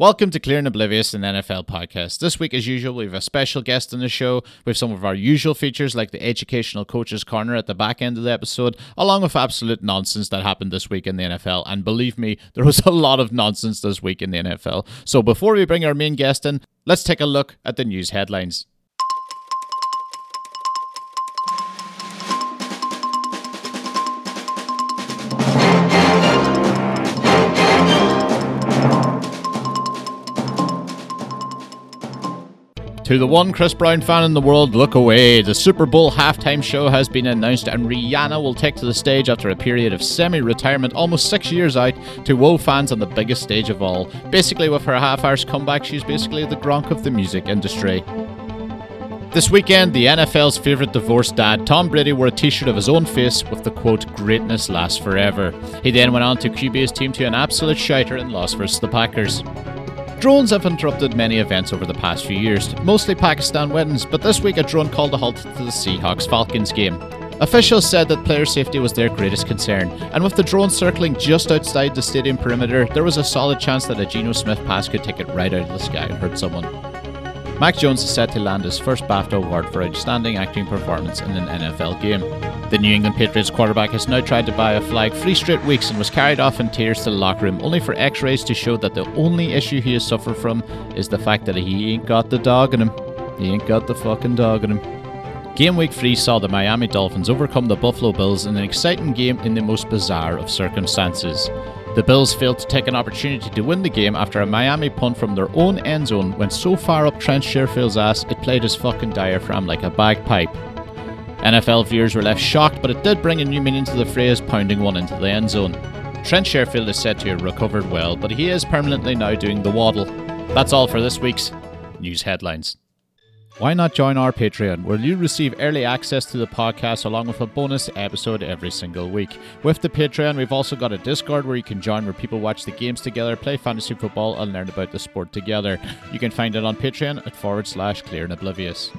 Welcome to Clear and Oblivious, an NFL podcast. This week, as usual, we have a special guest on the show. Have some of our usual features like the Educational Coaches Corner at the back end of the episode, along with absolute nonsense that happened this week in the NFL. And believe me, there was a lot of nonsense this week in the NFL. So before we bring our main guest in, let's take a look at the news headlines. To the one Chris Brown fan in the world, look away. The Super Bowl halftime show has been announced, and Rihanna will take to the stage after a period of semi retirement, almost six years out, to wow fans on the biggest stage of all. Basically, with her half hour's comeback, she's basically the Gronk of the music industry. This weekend, the NFL's favourite divorced dad, Tom Brady, wore a t shirt of his own face with the quote, Greatness lasts forever. He then went on to QB his team to an absolute shouter and loss versus the Packers. Drones have interrupted many events over the past few years, mostly Pakistan weddings, but this week a drone called a halt to the Seahawks Falcons game. Officials said that player safety was their greatest concern, and with the drone circling just outside the stadium perimeter, there was a solid chance that a Geno Smith pass could take it right out of the sky and hurt someone. Mac Jones is set to land his first BAFTA award for outstanding acting performance in an NFL game. The New England Patriots quarterback has now tried to buy a flag three straight weeks and was carried off in tears to the locker room, only for x rays to show that the only issue he has suffered from is the fact that he ain't got the dog in him. He ain't got the fucking dog in him. Game week 3 saw the Miami Dolphins overcome the Buffalo Bills in an exciting game in the most bizarre of circumstances. The Bills failed to take an opportunity to win the game after a Miami punt from their own end zone went so far up Trent Sherfield's ass it played his fucking diaphragm like a bagpipe. NFL viewers were left shocked, but it did bring a new meaning to the phrase pounding one into the end zone. Trent Sherfield is said to have recovered well, but he is permanently now doing the waddle. That's all for this week's news headlines. Why not join our Patreon, where you receive early access to the podcast along with a bonus episode every single week? With the Patreon, we've also got a Discord where you can join where people watch the games together, play fantasy football, and learn about the sport together. You can find it on Patreon at forward slash clear and oblivious.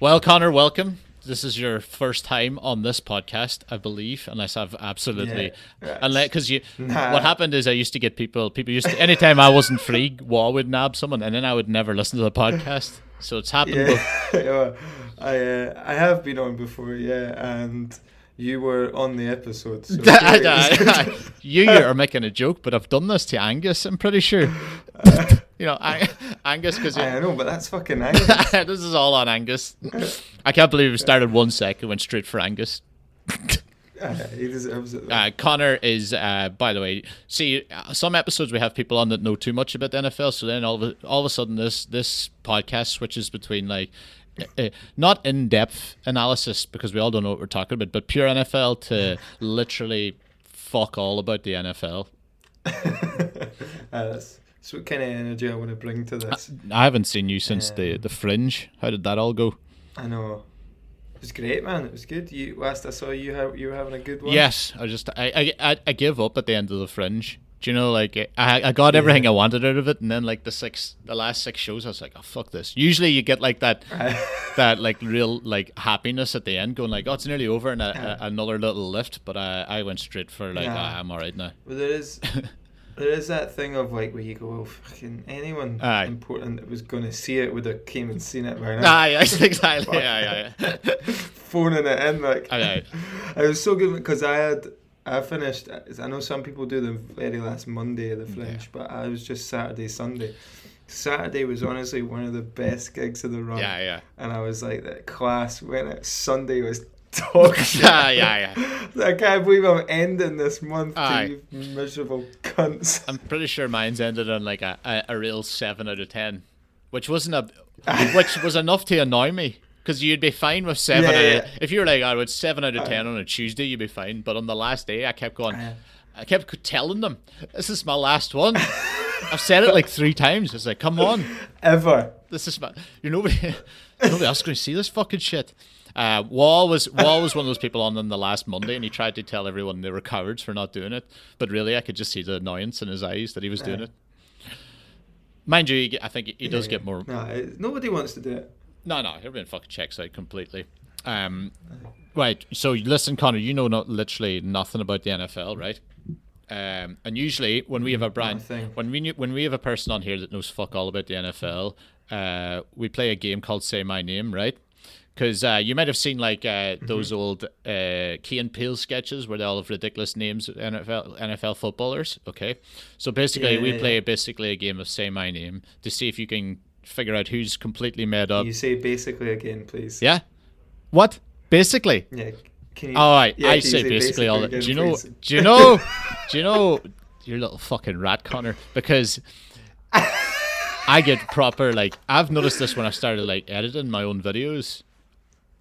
Well, Connor, welcome. This is your first time on this podcast, I believe, unless I've absolutely, Yeah, unless because you. Nah. What happened is I used to get people. People used to anytime I wasn't free, Wall would nab someone, and then I would never listen to the podcast. So it's happened. Yeah, yeah, I uh, I have been on before, yeah, and you were on the episode. So it was good. you are making a joke, but I've done this to Angus. I'm pretty sure. you know, Ang- Angus, because I know, but that's fucking Angus. this is all on Angus. I can't believe we started one second, went straight for Angus. Uh, he deserves it. Uh, Connor is, uh, by the way, see, uh, some episodes we have people on that know too much about the NFL, so then all of a, all of a sudden this this podcast switches between like. Uh, uh, not in-depth analysis because we all don't know what we're talking about, but pure NFL to literally fuck all about the NFL. That's, that's what kind of energy I want to bring to this. I haven't seen you since the the Fringe. How did that all go? I know. It was great, man. It was good. You last I saw you, ha- you were having a good one. Yes, I just I, I I I give up at the end of the Fringe. Do you know, like I I got everything I wanted out of it, and then like the six the last six shows, I was like, oh fuck this. Usually you get like that that like real like happiness at the end, going like, oh it's nearly over, and a, a, another little lift. But I I went straight for like, Yeah. ah, I'm alright now. But there is there is that thing of like where you go, well, fucking anyone Aye. important that was going to see it would have came and seen it by now. Yeah, exactly. Yeah, yeah, yeah. Phoning it in like. Aye, It was so good because I had I finished. I know some people do the very last Monday of the Fringe, but I was just Saturday, Sunday. Saturday was honestly one of the best gigs of the run. yeah, yeah. And I was like, that class when it Sunday was shit. Yeah, yeah, yeah. I can't believe I'm ending this month Aye. you miserable cunts. I'm pretty sure mine's ended on like a, a, a real seven out of ten, which wasn't a, which was enough to annoy me because you'd be fine with seven. Yeah, out of, yeah. If you were like, I would seven out of ten on a Tuesday, you'd be fine. But on the last day, I kept going. I kept telling them, "This is my last one." I've said it like three times. It's like, come on, Ever. this is my. You're nobody. nobody else going to see this fucking shit. Uh, Wall was Wall was one of those people on on the last Monday, and he tried to tell everyone they were cowards for not doing it. But really, I could just see the annoyance in his eyes that he was doing it. Mind you, I think he does Yeah, get more. No, nobody wants to do it. No, no, everyone fucking checks out completely. Um, right. So listen, Connor, you know not literally nothing about the NFL, right? Um, and usually when we have a brand, when we when we have a person on here that knows fuck all about the NFL, uh, we play a game called Say My Name, right? Because uh, you might have seen like uh, Mm-hmm. those old uh, Key and Peele sketches where they all have ridiculous names of NFL NFL footballers. Okay, so basically Yeah, we yeah, play yeah. basically a game of Say My Name to see if you can figure out who's completely made up. You say basically again, please. Yeah, what? Basically. Yeah. You? Oh, I, yeah, I you say basically all that. Do you know? please? Do you know? do you know? Your little fucking rat, Connor. Because I get proper like I've noticed this when I started like editing my own videos.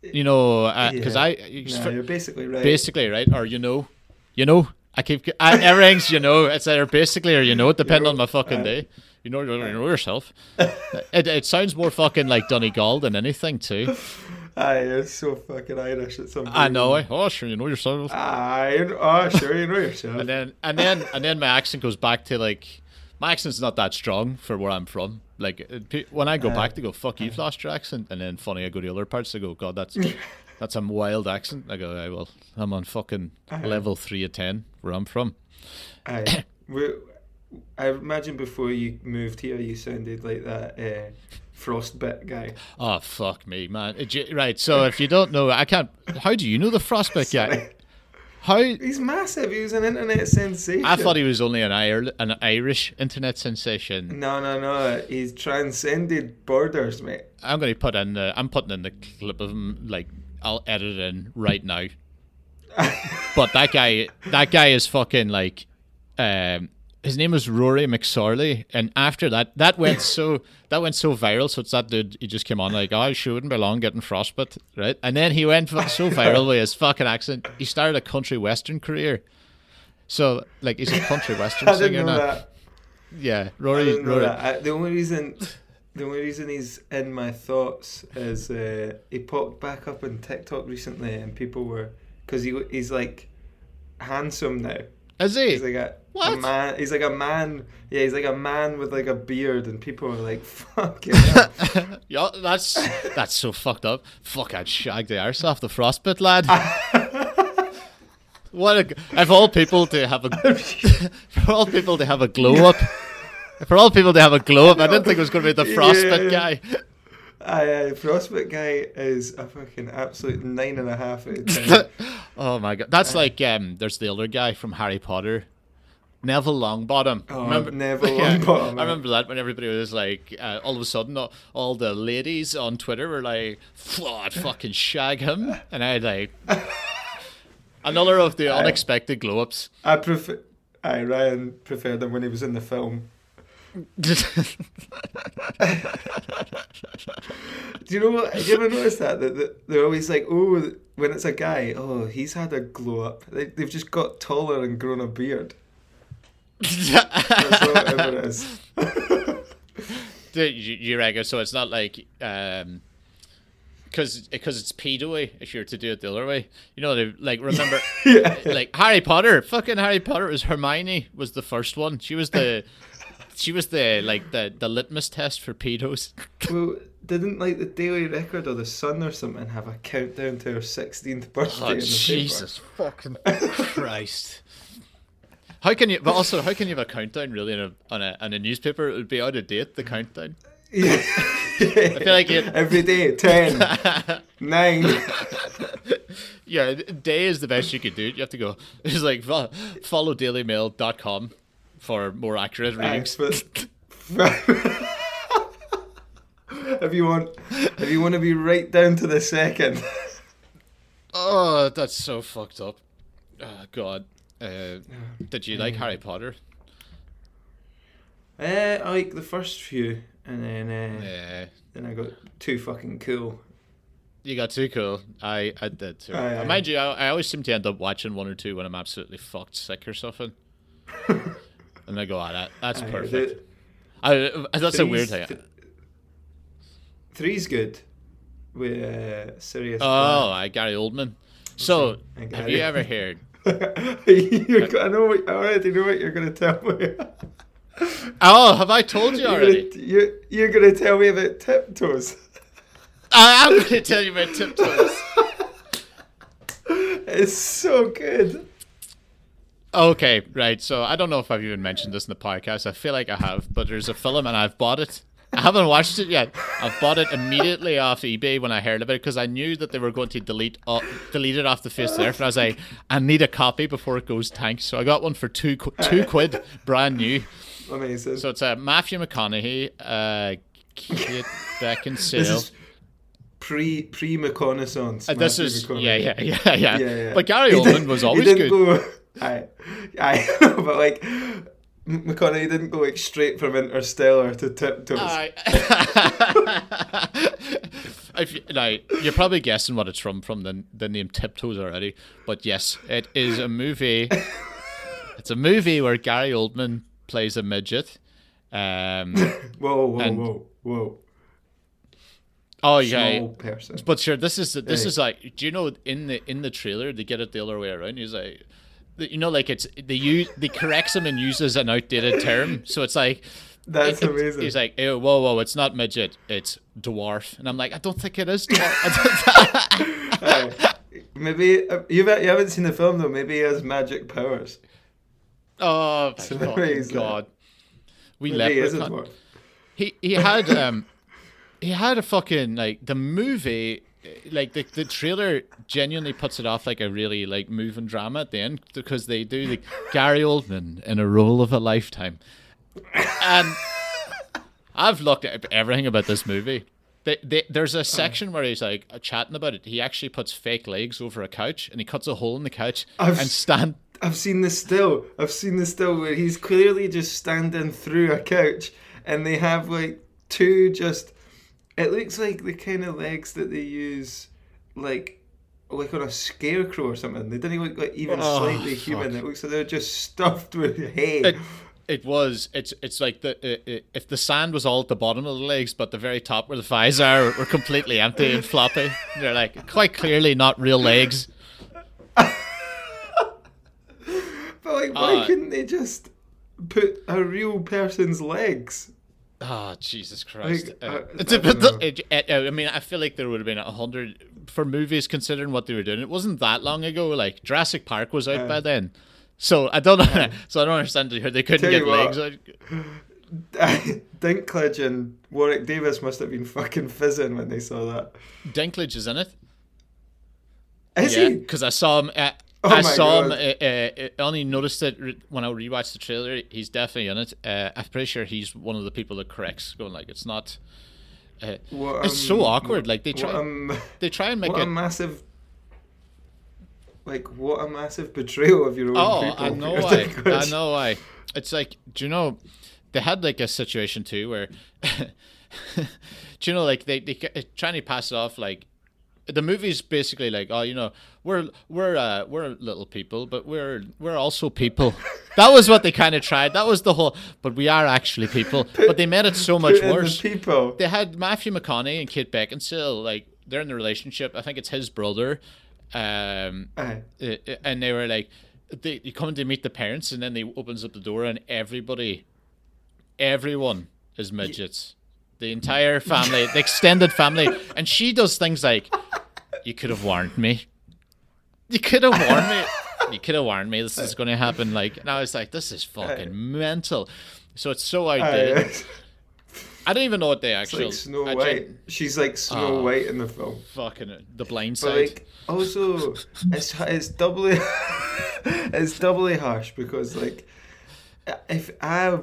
You know, because Yeah. I No, you're basically right. basically right or you know, you know. I keep I, everything's you know. It's either basically or you know, depending on my fucking uh, day. You know, you know yourself. it, it sounds more fucking like Donegal than anything too. Aye, you're so fucking Irish at some point. I know. eh? Oh, sure, you know yourself. Aye, oh sure, you know yourself. and then and then and then my accent goes back to like my accent's not that strong for where I'm from. Like when I go Uh, back, they go "fuck, you've lost your accent," and then funny, I go to other parts, they go, "God, that's that's a wild accent." I go, "Aye, well, I'm on fucking Uh-huh. level three of ten where I'm from." We I imagine before you moved here, you sounded like that uh, frostbite guy. Oh fuck me, man! Right, so if you don't know, I can't. How do you know the frostbite guy? How? He's massive. He was an internet sensation. I thought he was only an an Irish internet sensation. No, no, no. He's transcended borders, mate. I'm gonna put in the. I'm putting in the clip of him. Like I'll edit it in right now. but that guy, that guy is fucking like, um, his name was Rory McSorley, and after that, that went so that went so viral. So it's that dude. He just came on like, oh, she wouldn't be long getting frostbite, right? And then he went so viral with his fucking accent. He started a country western career. So like he's a country western singer now. that. Yeah, Rory. Rory. I, the only reason, the only reason he's in my thoughts is uh, he popped back up on TikTok recently, and people were because he he's like handsome now. Is he? He's like a, a man. He's like a man. Yeah, he's like a man with like a beard, and people are like, "Fucking hell." yeah, that's that's so fucked up. Fuck, I'd shag the arse off the frostbite lad. what a, of all people to have a for all people to have a glow up. For all people to have a glow up, I didn't think it was going to be the frostbite Yeah. guy. Aye, Frostbite guy is a fucking absolute nine and a half out of ten. oh my god, that's like um. There's the other guy from Harry Potter, Neville Longbottom. Oh, Neville Yeah, Longbottom, I remember that when everybody was like, uh, all of a sudden, all, all the ladies on Twitter were like, "Phew, "I'd fucking shag him," and I like another of the unexpected glow ups. I prefer. I Ryan preferred him when he was in the film. Do you know what? Have you ever noticed that? That, that they're always like, oh, when it's a guy, oh, he's had a glow up. They, they've just got taller and grown a beard. That's whatever it is. Do you, you reckon? So it's not like um, because because it's pedo if you're to do it the other way. You know, they, like remember, Yeah. like Harry Potter. Fucking Harry Potter was Hermione was the first one. She was the she was the like the the litmus test for pedos. Well, didn't like the Daily Record or the Sun or something have a countdown to her 16th birthday Oh in the Jesus fucking Christ! How can you? But also, how can you have a countdown really in a on a on a newspaper? It would be out of date. The countdown. Yeah. I feel like it. Every day, 10, 9. Yeah, day is the best you could do. You have to go. It's like fo- follow dailymail.com for more accurate readings. Thanks, but if you want, if you want to be right down to the second, Oh, that's so fucked up. Oh, God. Uh, did you like Harry Potter? uh, I like the first few, and then uh, Yeah. then I got too fucking cool. You got too cool. I, I did too. Aye, aye. Mind you, I, I always seem to end up watching one or two when I'm absolutely fucked sick or something. and I go, ah, that, that's Aye, perfect. I, that's a weird thing. th- three's good with uh, Sirius. Oh, I Gary Oldman. So, I have you ever heard? I know. What, I already know what you're going to tell me. Oh, have I told you You're already? you're going to tell me about tiptoes. I am going to tell you about tiptoes. It's so good. Okay, right. So I don't know if I've even mentioned this in the podcast. I feel like I have, but there's a film and I've bought it. I haven't watched it yet. I've bought it immediately off eBay when I heard of it because I knew that they were going to delete uh, delete it off the face of the earth. And I was like, I need a copy before it goes tank. So I got one for two qu- two quid, brand new. Amazing. So it's a uh, Matthew McConaughey, uh, Kate Beckinsale. this is pre pre McConaissance. Uh, this Matthew is yeah, yeah, yeah, yeah, Yeah, yeah. But Gary Oldman was always good. Go, I, I know, but like McConaughey didn't go like straight from Interstellar to Tiptoes. Aye. if you, now, you're probably guessing what it's from from the the name Tiptoes already, but yes, it is a movie. it's a movie where Gary Oldman plays a midget. Um, whoa, whoa, and- whoa, whoa! oh yeah, but sure, this is this Hey. is like, do you know in the in the trailer they get it the other way around? He's like, you know, like it's they use they corrects him and uses an outdated term, so it's like. That's it- amazing. He's like, "Ew, whoa, whoa, it's not midget, it's dwarf," and I'm like, "I don't think it is dwarf." Aye. maybe uh, you've you haven't seen the film though. Maybe he has magic powers. oh So uh, god, we Maybe he is a dwarf. He he had um he had a fucking like the movie Eh, like the the trailer genuinely puts it off like a really like moving drama at the end because they do like Gary Oldman in a role of a lifetime. And I've looked at everything about this movie. They, they, there's a section where he's like chatting about it. He actually puts fake legs over a couch and he cuts a hole in the couch I've and stand. I've seen this still. I've seen this still where he's clearly just standing through a couch, and they have like two just. It looks like the kind of legs that they use, like, like on a scarecrow or something. They didn't even look like even Oh, slightly human. fuck. It looks like they're just stuffed with hay. It, it was. It's it's like the uh, uh, if the sand was all at the bottom of the legs, but the very top where the thighs are were completely empty and floppy. They're like quite clearly not real legs. but like, why uh, couldn't they just put a real person's legs? Oh Jesus Christ! Like, Uh, uh, I a don't bit- know. it- it- uh, I mean, I feel like there would have been a hundred for movies considering what they were doing. It wasn't that long ago. Like Jurassic Park was out Uh, by then, so I don't know. So I don't understand how they couldn't get what. legs. out. Dinklage and Warwick Davis must have been fucking fizzing when they saw that. Dinklage is in it. Is yeah, he? because I saw him. Uh, Oh I saw him. God. Uh, uh, I only noticed it re- when I rewatched the trailer. He's definitely in it. Uh, I'm pretty sure he's one of the people that corrects, going like it's not. Uh, it's so um, awkward. Like they what, try, um, they try and make what it. a massive, like what a massive betrayal of your own Oh, people. I know why. I know why. It's like, do you know, they had like a situation too where, do you know, like they they trying to pass it off like. The movie's basically like, oh, you know, we're we're uh, we're little people, but we're we're also people. That was what they kind of tried. That was the whole. But we are actually people. But they made it so much Put in the worse people. they had Matthew McConaughey and Kate Beckinsale like they're in the relationship. I think it's his brother, um, Aye. uh, and they were like, they you come to meet the parents, and then they opens up the door, and everybody, everyone is midgets. The entire family, the extended family, and she does things like, "You could have warned me. You could have warned me. You could have warned me. This is going to happen." Like, and I was like, "This is fucking mental." So it's so outdated. I don't even know what they actually. like Snow I White. gen- She's like Snow Oh. White in the film. fucking uh, the blind But side. like also it's it's doubly it's doubly harsh because like if I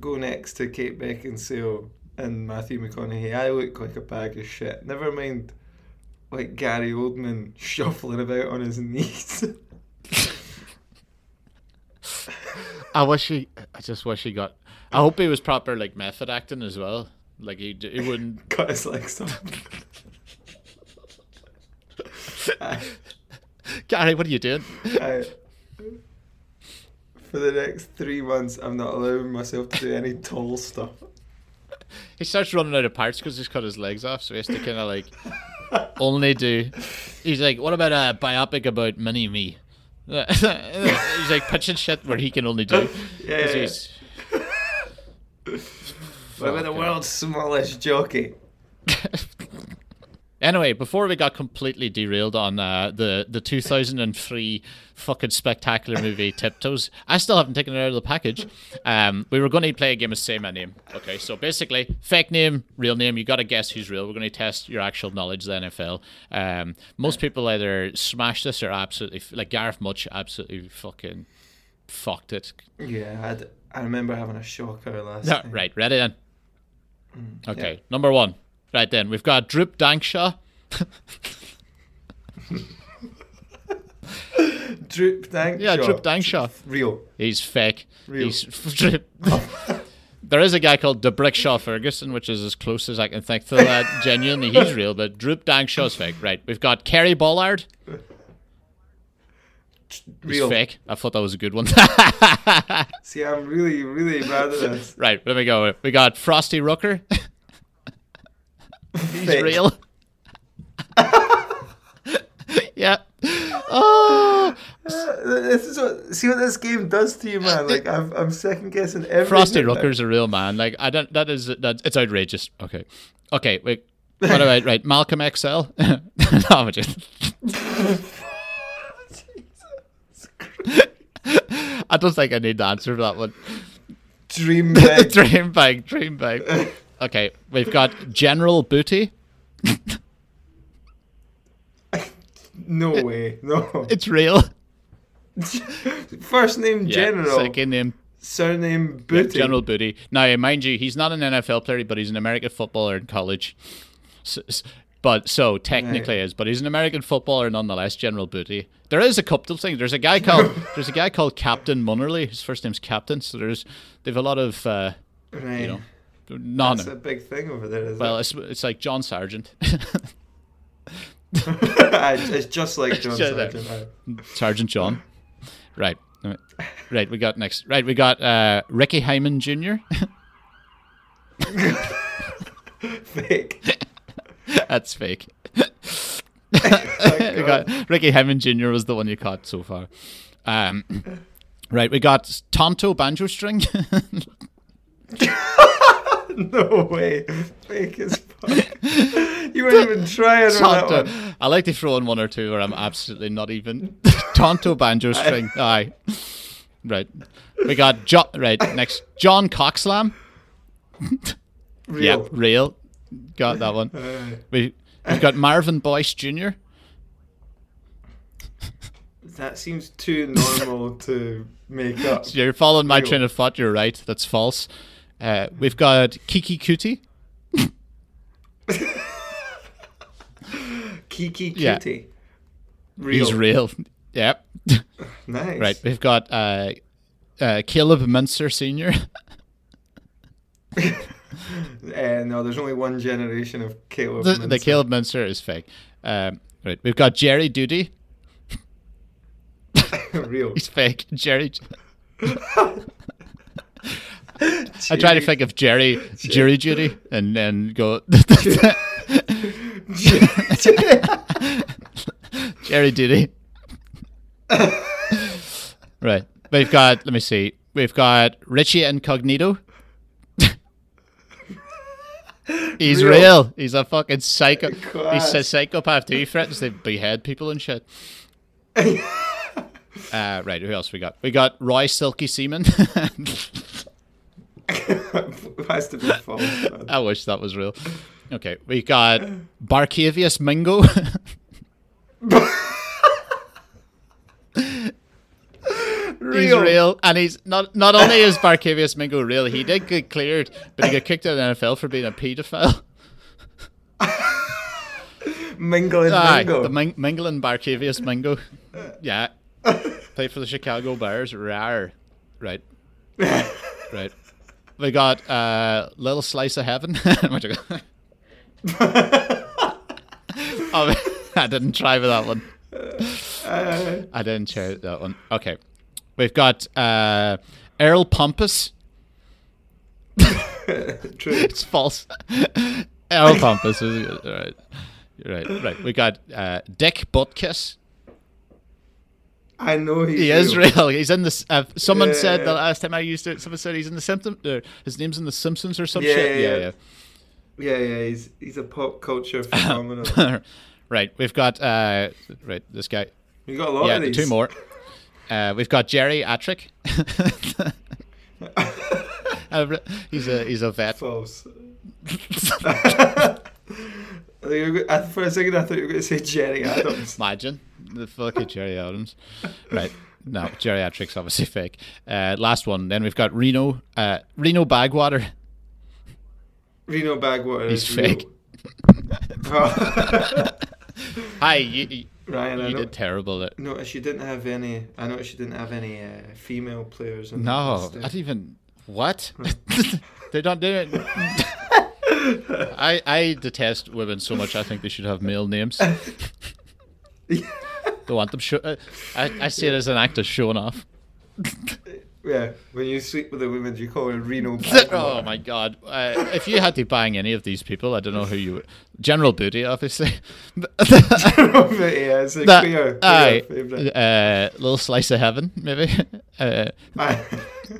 go next to Kate Beckinsale and Matthew McConaughey, I look like a bag of shit. Never mind like Gary Oldman shuffling about on his knees. I wish he. I just wish he got. I hope he was proper like method acting as well. Like he, he wouldn't. Cut his legs off. Gary, what are you doing? I, for the next three months, I'm not allowing myself to do any tall stuff. He starts running out of parts because he's cut his legs off, so he has to kind of like only do. He's like, what about a biopic about Mini Me? he's like pitching shit where he can only do. Yeah, yeah, he's- What about the world's smallest jockey? Anyway, before we got completely derailed on uh, the the 2003 fucking spectacular movie Tiptoes, I still haven't taken it out of the package. Um, we were going to play a game of Say My Name. Okay, so basically, fake name, real name. You got to guess who's real. We're going to test your actual knowledge of the NFL. Um, most people either smash this or absolutely like Gareth Much absolutely fucking fucked it. Yeah, I'd, I remember having a shocker last No, time. right, ready then. Mm, Okay, number one. Right then, we've got Droop Dankshaw. Droop Dankshaw. Yeah, Droop Dankshaw. Real. He's fake. Real. He's drip. there is a guy called D'Brickashaw Ferguson, which is as close as I can think to that. Genuinely, he's real, but Droop Dankshaw's fake. Right. We've got Kerry Bollard. He's Real. fake. I thought that was a good one. See, I'm really, really bad at this. right. There we go. We got Frostee Rucker. He's Fake. real. yeah. Oh, uh, This is what, see what this game does to you, man. Like I'm, I'm second guessing everything. Frostee now. Rucker's a real man. Like I don't. That is. That it's outrageous. Okay. Okay. Wait. What about right? Malcolm XL. no, I'm just. I don't think I need to answer for that one. Dream big. dream big, dream big. Okay, we've got General Booty. no way. No. It's real. First name Yeah, General. Second name Surname yeah, Booty. General Booty. Now, mind you, he's not an NFL player, but he's an American footballer in college. S- s- but so technically Right. is, but he's an American footballer nonetheless. General Booty. There is a couple of things. There's a guy called there's a guy called Captain Munnerlyn. His first name's Captain. So there's they've a lot of uh, Right. you know non. That's a big thing over there, Well, it? it's it's like John Sargent, it's just like John Just. Sargent. Sergeant John. Right, right. We got next. Right, we got uh, Ricky Hyman Jr. Fake. That's fake. we got Ricky Hyman Jr. was the one you caught so far. Um, right, we got Tonto Banjo String. No way. Fake as fuck. You weren't even trying on that one. I like to throw in one or two where I'm absolutely not even. Tonto Banjo String. Aye. Right. We got John. right next John Coxlam. Real. Yep, real. Got that one. We we've got Marvin Boyce Jr. that seems too normal to make up. So you're following my Real. train of thought. You're right. That's false. Uh, we've got Keke Coutee. Keke Yeah. Coutee. Real. He's real. Yep. Nice. right. We've got uh, uh, Caleb Munster Senior. Uh, no, there's only one generation of Caleb. the, the Caleb Munster is fake. Um, right. We've got Jerry Duty. Real. He's fake. Jerry. I try to think of Jerry, Jerry Judy, and then go Jerry Duty. right. We've got. Let me see. We've got Richie Incognito. He's Real. real. He's a fucking psycho. He's a psychopath too. He threatens to behead people and shit. Uh, right. Who else we got? We got Roy Silky Seaman. has to be false. man. I wish that was real. Okay, we got Barkevious Mingo. real. he's Real. and he's not. Not only is Barkevious Mingo real, he did get cleared, but he got kicked out of the NFL for being a paedophile. Mingle and Aye, mingo. the Ming- Mingling Barkevious Mingo. Yeah, played for the Chicago Bears. Rar. Right, right. We got uh, Little Slice of Heaven. What you got? oh, I didn't try with that one. Uh, I didn't try that one. Okay. We've got uh, Earl Pompous. true. It's false. Earl Pompous is all right. You're right. Right. We got uh, Dick Butkus. I know he's He real. is real. He's in this. Uh, someone said the last time I used it. Someone said he's in the Simpsons. Uh, his name's in the Simpsons or some Yeah, shit. yeah, Yeah, yeah. yeah. Yeah, yeah, he's he's a pop culture phenomenon. right, we've got uh, right this guy. We got a lot yeah, of these. two more. Uh, we've got Jerry Atrick. He's a he's a vet. False. I think you were go- I- For a second, I thought you were going to say Gerry Adams. Imagine the fucking Gerry Adams. Right. No, geriatrics obviously fake. Uh, last one. Then we've got Reno. Uh, Reno Bagwater. Reno Bagwater. He's is fake. Oh. Hi, you, you, Ryan, you know, did terrible. At, you didn't have any. I noticed you didn't have any uh, female players. In no, I didn't even. What? they don't do it. I I detest women so much. I think they should have male names. Don't want them. Show, I I see it as an act of showing off. Yeah, when you sleep with a woman, you call her Reno oh my god! Uh, if you had to bang any of these people, I don't know who you. would. General Booty, obviously. yeah, it's a That- clear, aye, uh, little slice of heaven, maybe. Uh,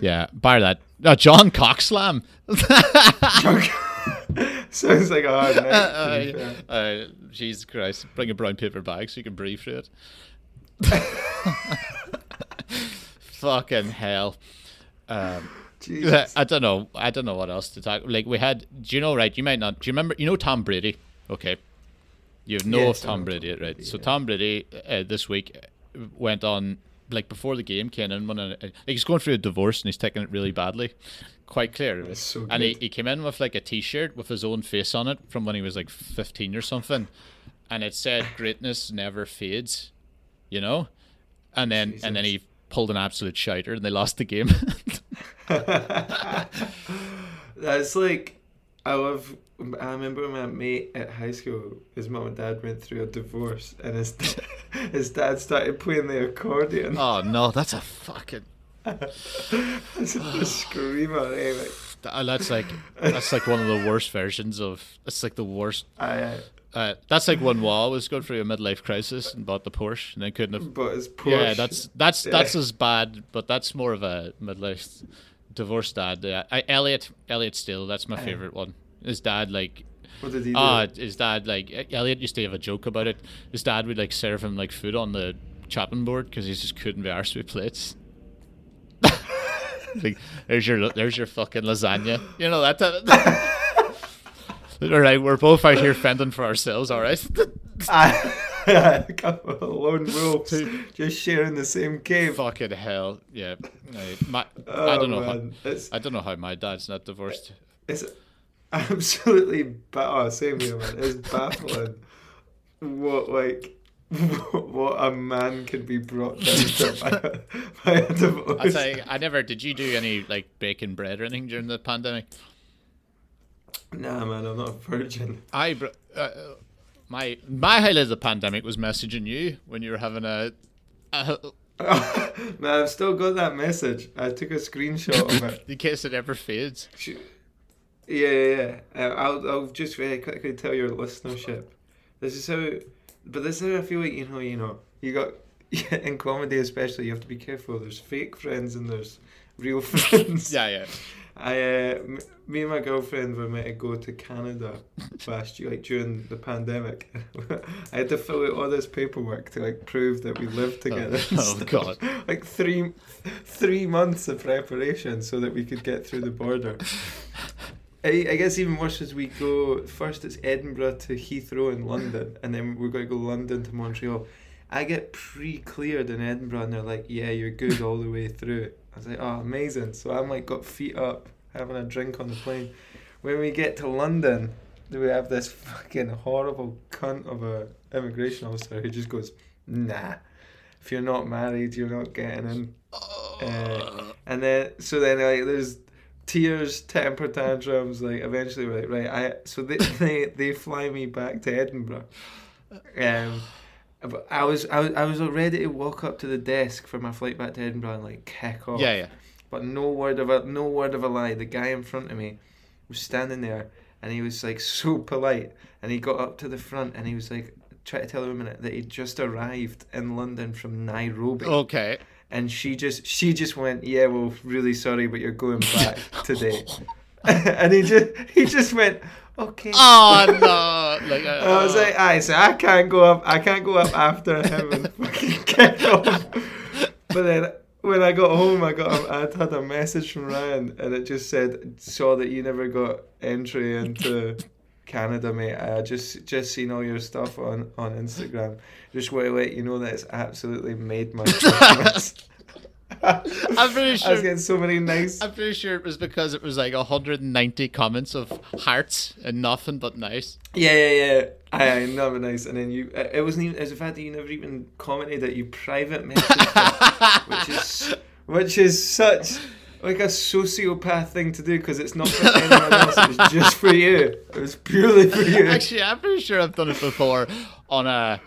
yeah, bar that. No, John Sounds like a hard night. uh, to uh, Jesus Christ! Bring a brown paper bag so you can breathe through it. Fucking hell. Um, Jesus. I don't know. I don't know what else to talk. Like we had. Do you know? Right? You might not. Do you remember? You know Tom Brady? Okay. You know Yes, Tom know Brady, Tom right? Brady, So yeah. Tom Brady uh, this week uh, went on like before the game came in when uh, like he's going through a divorce and he's taking it really badly. Quite clear. That's so and he, he came in with like a T-shirt with his own face on it from when he was like 15 or something, and it said "Greatness never fades," you know. And then and then he pulled an absolute shiter and they lost the game. That's like I love. I remember my mate at high school. His mum and dad went through a divorce, and his his dad started playing the accordion. oh no, that's a fucking. Screamer? Like, Th- That's like that's like one of the worst versions of. That's like the worst. I, I, Uh, that's like when Wall was going through a midlife crisis and bought the Porsche and then couldn't have. but it's Porsche. Yeah, that's that's Yeah. that's as bad, but that's more of a midlife divorced dad. Uh, I, Elliot, Elliot Still, that's my Aye. favorite one. His dad like. What did he do? Ah, his dad like Elliot used to have a joke about it. His dad would like serve him like food on the chopping board because he just couldn't be arsed with plates. Like, there's your there's your fucking lasagna. You know that. All right, we're both out here fending for ourselves. All right. I, a couple of lone wolves just sharing the same cave. fucking hell, yeah. I, my, I Oh, don't know. How. It's, I don't know how my dad's not divorced. it's absolutely ba- oh, same here, man. It's baffling what like what a man can be brought down to by a, by a divorce. I say I never. Did you do any like baking bread or anything during the pandemic? Nah, man, I'm not a virgin. I uh, my my highlight of the pandemic was messaging you when you were having a. a man, I've still got that message. I took a screenshot of it. in case it ever fades. Yeah, yeah, yeah. Uh, I'll, I'll just very quickly tell your listenership. This is how, but this is I feel like you know, you know, you got in comedy especially. You have to be careful. There's fake friends and there's real friends. Yeah, yeah. I, uh, m- me and my girlfriend were meant to go to Canada last year, like during the pandemic. I had to fill out all this paperwork to like prove that we lived together. and oh. God. Like three, three months of preparation so that we could get through the border. I, I guess even worse as we go first. It's Edinburgh to Heathrow in London, and then we're going to go London to Montreal. I get pre-cleared in Edinburgh, and they're like, "Yeah, you're good all the way through." I was like, "Oh, amazing!" So I'm like, got feet up, having a drink on the plane. When we get to London, do we have this fucking horrible cunt of a immigration officer who just goes, "Nah, if you're not married, you're not getting in." Uh, and then so then like there's tears, temper tantrums. Like eventually we're like right. I so they they, they fly me back to Edinburgh. Um, but I was I was I was ready to walk up to the desk for my flight back to Edinburgh and like kick off. Yeah, yeah. But no word of a no word of a lie. The guy in front of me was standing there and he was like so polite and he got up to the front and he was like trying to tell the woman that he'd just arrived in London from Nairobi Okay. And she just she just went yeah well really sorry but you're going back today and he just he just went, okay. Oh no! Like uh, I was like, I so I can't go up. I can't go up after him and fucking kick off. But then when I got home, I got a, I had a message from Ryan, and it just said, "Saw that you never got entry into Canada, mate. I just just seen all your stuff on on Instagram. Just want to let you know that it's absolutely made my Christmas." I'm pretty I was sure. getting so many nice. I'm pretty sure it was because it was like 190 comments of hearts and nothing but nice. Yeah, yeah, yeah. I, I know, but nice. And then you, uh, it wasn't even. Was the fact that you never even commented that you private messaged, which is which is such like a sociopath thing to do because it's not for anyone else. It's just for you. It was purely for you. Actually, I'm pretty sure I've done it before on a.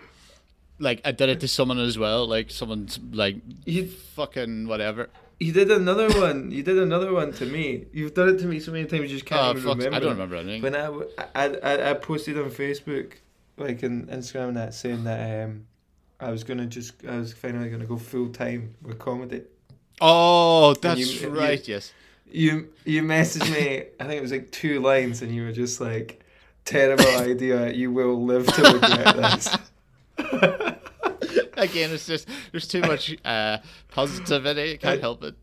Like I did it to someone as well, like someone's like You fucking whatever. you did another one. You did another one to me. You've done it to me so many times you just can't Oh even fuck! remember. I don't remember anything. When I, I, I, I posted on Facebook, like in Instagram and that, saying that um, I was gonna just, I was finally gonna go full time with comedy. Oh, that's you- you- right. yes. You you messaged me, I think it was like two lines, and you were just like, terrible idea. You will live to regret this. Again, it's just there's too much uh, positivity. Can't help it.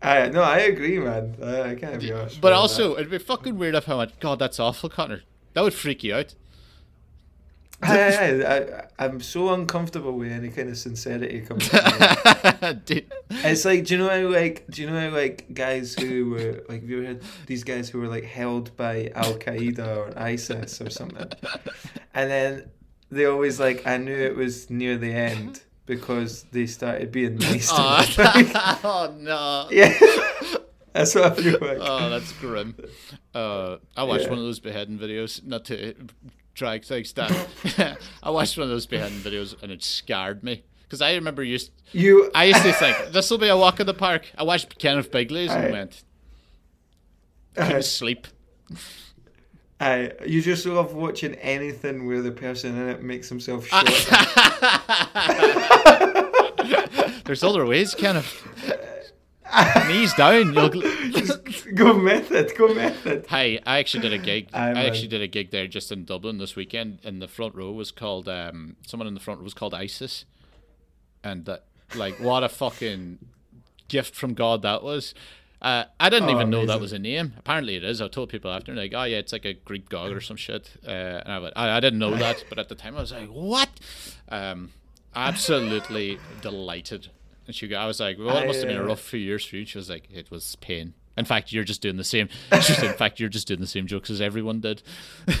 I no, I agree, man. I, I can't be honest. But also, it'd be fucking weird if I went, God, that's awful, Connor. That would freak you out. I, I, I'm so uncomfortable with any kind of sincerity coming. Dude. It's like, do you know how like, do you know how like guys who were like, have you ever had these guys who were like held by Al Qaeda or ISIS or something, and then they always like, I knew it was near the end because they started being nice to oh, me. Oh, oh no. yeah, that's what I feel like. Oh, that's grim. Uh, I watched Yeah. one of those beheading videos, not to drag things down. I watched one of those beheading videos and it scared me. Because I remember used You, I used to think this will be a walk in the park. I watched Kenneth Bigley's and Aye. went, couldn't sleep. I, you just love watching anything where the person in it makes himself short. There's other ways, Kenneth. Knees down. You'll. gl- go method, go method. Hey, I actually did a gig. Aye, I actually did a gig there just in Dublin this weekend, and the front row was called. Um, someone in the front row was called ISIS, and that, like, what a fucking gift from God that was. Uh, I didn't Oh, even know that was a name. Apparently it is. I told people after, like, oh yeah, it's like a Greek god or some shit. Uh, and I went, I, I didn't know that, but at the time I was like, what? Um, absolutely delighted. And she, go- I was like, well, it must have been a uh, rough few years for you. She was like, it was pain. In fact, you're just doing the same. In fact, you're just doing the same jokes as everyone did. Uh,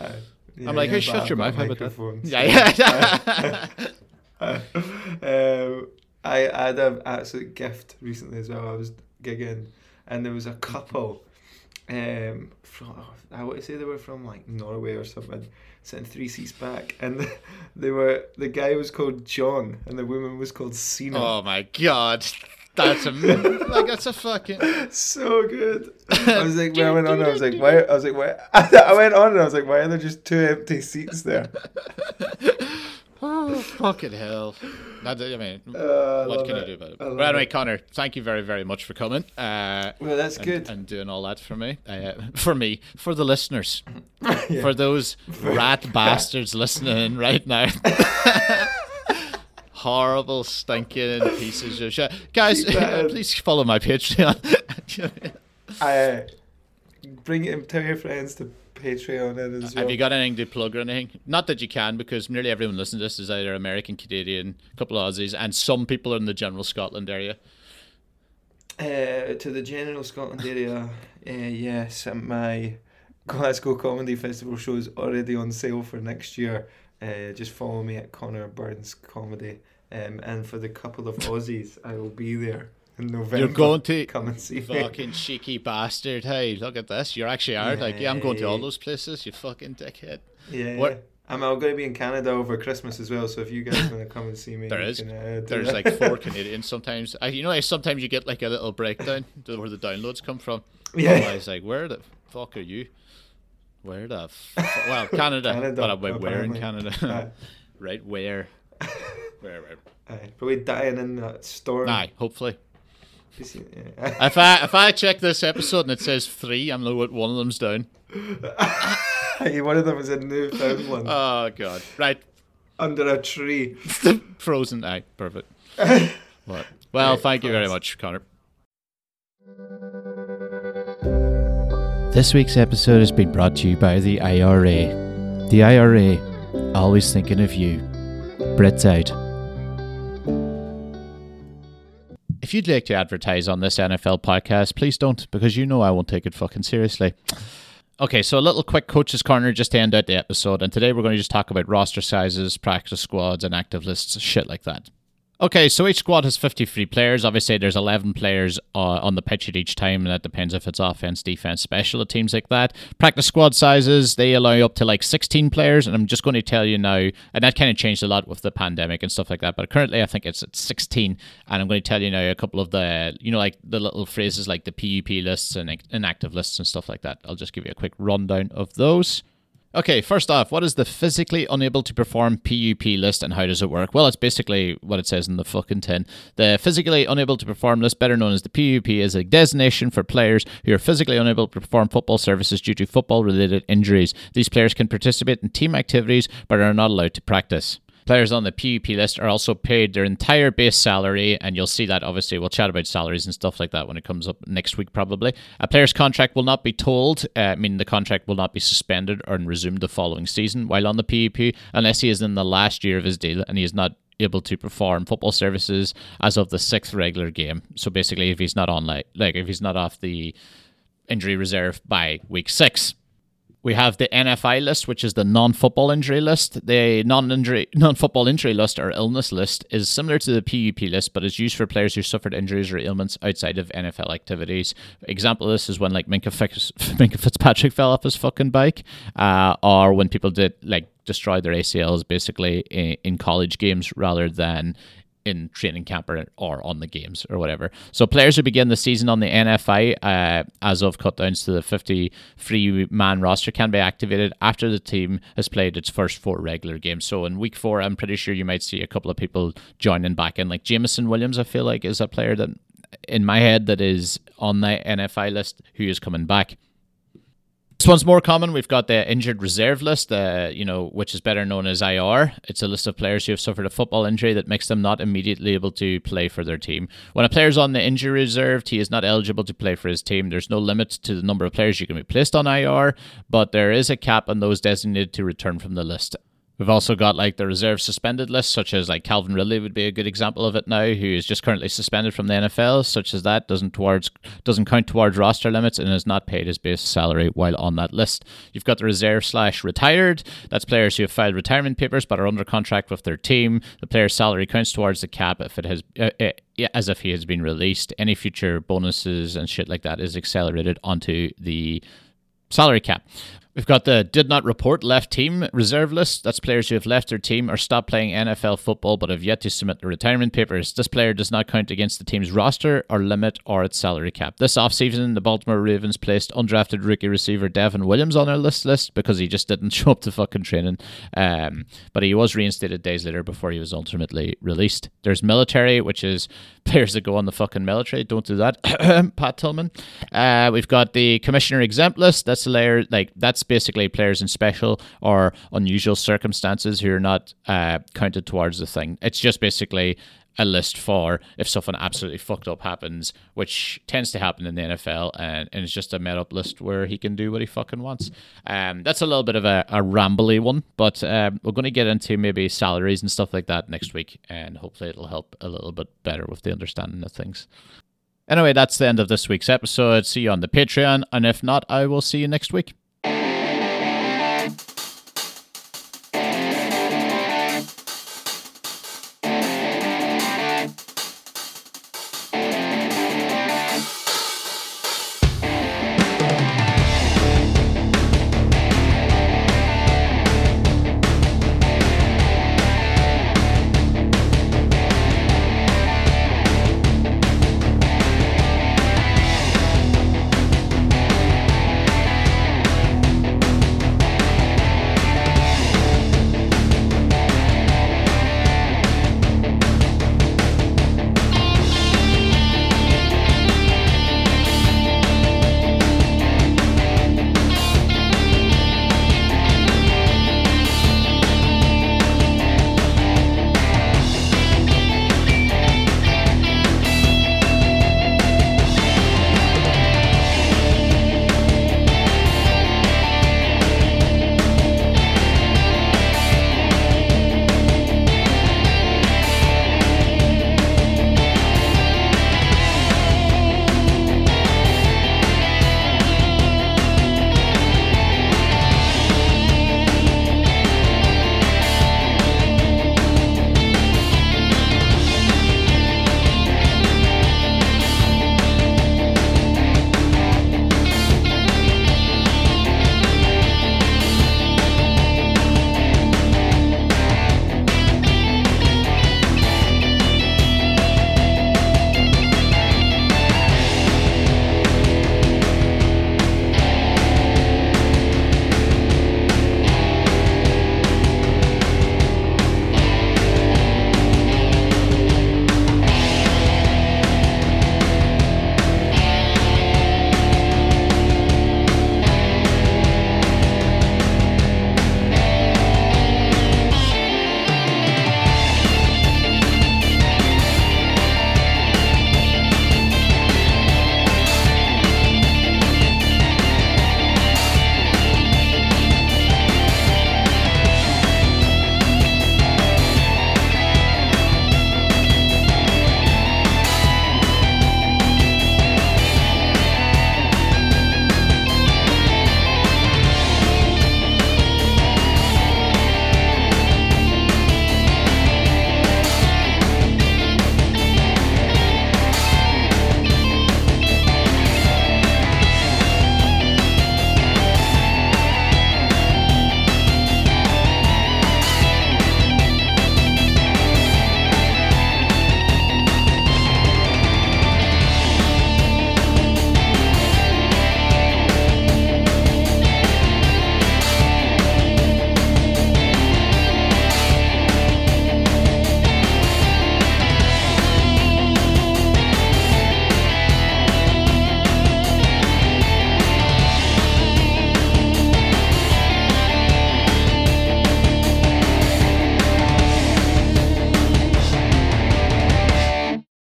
yeah, I'm like, hey, shut your mouth. About that? Yeah, yeah. um, I, I had an absolute gift recently as well. I was gigging, and there was a couple. Um, from I want to say they were from like Norway or something, sitting three seats back, and they were the guy was called John, and the woman was called Sina. oh my god, that's a like that's a fucking. So good. I was like, when I went on, I was like, why? I was like, why? I went on, and I was like, why are there just two empty seats there? Oh fucking hell! That, I mean, Uh, what can you do about it? But anyway, it. Connor, thank you very, very much for coming. Uh, Well, that's and, good. and doing all that for me. Uh, for me, for the listeners, Yeah. for those rat bastards listening right now. Horrible, stinking pieces of shit. Guys, please follow my Patreon. I bring it. Tell your friends to Patreon it as well. Have you got anything to plug or anything? Not that you can, because nearly everyone listening to this is either American, Canadian, a couple of Aussies, and some people are in the general Scotland area. Uh, to the general Scotland area, uh, yes, my Glasgow Comedy Festival show is already on sale for next year. Uh, just follow me at Connor Burns Comedy. Um, and for the couple of Aussies, I will be there in November. You're going to come and see me. fucking cheeky bastard. Hey, look at this. You're actually out. Like, yeah, I'm going to all those places. You fucking dickhead. Yeah. What- yeah. I'm, I'm going to be in Canada over Christmas as well, so if you guys want to come and see me, There you is. Can, uh, There's that. like four Canadians sometimes. I, you know, sometimes you get like a little breakdown where the downloads come from. Yeah. I was like, where the fuck are you? Where the f- well Canada, Canada, but I went where in. Canada? right, where? Where? where? Aye, probably dying in that storm. Aye, hopefully. Is he- yeah. If I if I check this episode and it says three, I'm know what one of them's down. One of them is in Newfoundland Oh god. Right. under a tree. Frozen eye. Perfect. What? Well, Right, thank you very much, Connor. This week's episode has been brought to you by the IRA. The IRA, always thinking of you. Brits out. If you'd like to advertise on this NFL podcast, please don't, because you know I won't take it fucking seriously. Okay, so a little quick coach's corner just to end out the episode, and today we're going to just talk about roster sizes, practice squads, and active lists, shit like that. Okay, so each squad has 53 players. Obviously, there's 11 players uh, on the pitch at each time, and that depends if it's offense, defense, special, teams like that. Practice squad sizes, they allow up to like 16 players, and I'm just going to tell you now, and that kind of changed a lot with the pandemic and stuff like that, but currently I think it's at 16, and I'm going to tell you now a couple of the, you know, like the little phrases like the PUP lists and inactive lists and stuff like that. I'll just give you a quick rundown of those. Okay, first off, what is the physically unable to perform PUP list and how does it work? Well, it's basically what it says in the fucking tin. The physically unable to perform list, better known as the PUP, is a designation for players who are physically unable to perform football services due to football related injuries. These players can participate in team activities but are not allowed to practice. Players on the PUP list are also paid their entire base salary, and you'll see that obviously. We'll chat about salaries and stuff like that when it comes up next week, probably. A player's contract will not be told, uh, meaning the contract will not be suspended or resumed the following season while on the PUP, unless he is in the last year of his deal and he is not able to perform football services as of the sixth regular game. So basically, if he's not on, like, like if he's not off the injury reserve by week six. We have the NFI list, which is the non-football injury list. The non-injury, non-football injury list or illness list is similar to the PUP list, but is used for players who suffered injuries or ailments outside of NFL activities. Example of this is when like Minkah, Minkah Fitzpatrick fell off his fucking bike, uh, or when people did like destroy their ACLs basically in, in college games rather than in training camp or, or on the games or whatever. So players who begin the season on the NFI uh, as of cut downs to the 53 man roster can be activated after the team has played its first four regular games. So in week four, I'm pretty sure you might see a couple of people joining back in. Like Jameson Williams, I feel like is a player that in my head that is on the NFI list who is coming back. This one's more common. We've got the injured reserve list, uh, you know, which is better known as IR. It's a list of players who have suffered a football injury that makes them not immediately able to play for their team. When a player's on the injury reserve, he is not eligible to play for his team. There's no limit to the number of players you can be placed on IR, but there is a cap on those designated to return from the list. We've also got like the reserve suspended list, such as like Calvin Ridley would be a good example of it now, who is just currently suspended from the NFL, such as that doesn't towards doesn't count towards roster limits and is not paid his base salary while on that list. You've got the reserve slash retired. That's players who have filed retirement papers but are under contract with their team. The player's salary counts towards the cap if it has. Uh, uh, yeah, as if he has been released. Any future bonuses and shit like that is accelerated onto the salary cap. We've got the did not report left team reserve list. That's players who have left their team or stopped playing NFL football but have yet to submit the retirement papers. This player does not count against the team's roster or limit or its salary cap. This offseason, the Baltimore Ravens placed undrafted rookie receiver Devin Williams on their list list because he just didn't show up to fucking training. Um, but he was reinstated days later before he was ultimately released. There's military, which is players that go on the fucking military. Don't do that, Pat Tillman. Uh, we've got the commissioner exempt list. That's a layer like basically players in special or unusual circumstances who are not uh, counted towards the thing. It's just basically a list for if something absolutely fucked up happens, which tends to happen in the NFL, and, and it's just a made up list where he can do what he fucking wants. Um, that's a little bit of a, a rambly one, but um, we're going to get into maybe salaries and stuff like that next week, and hopefully it'll help a little bit better with the understanding of things. Anyway, that's the end of this week's episode. See you on the Patreon, and if not, I will see you next week.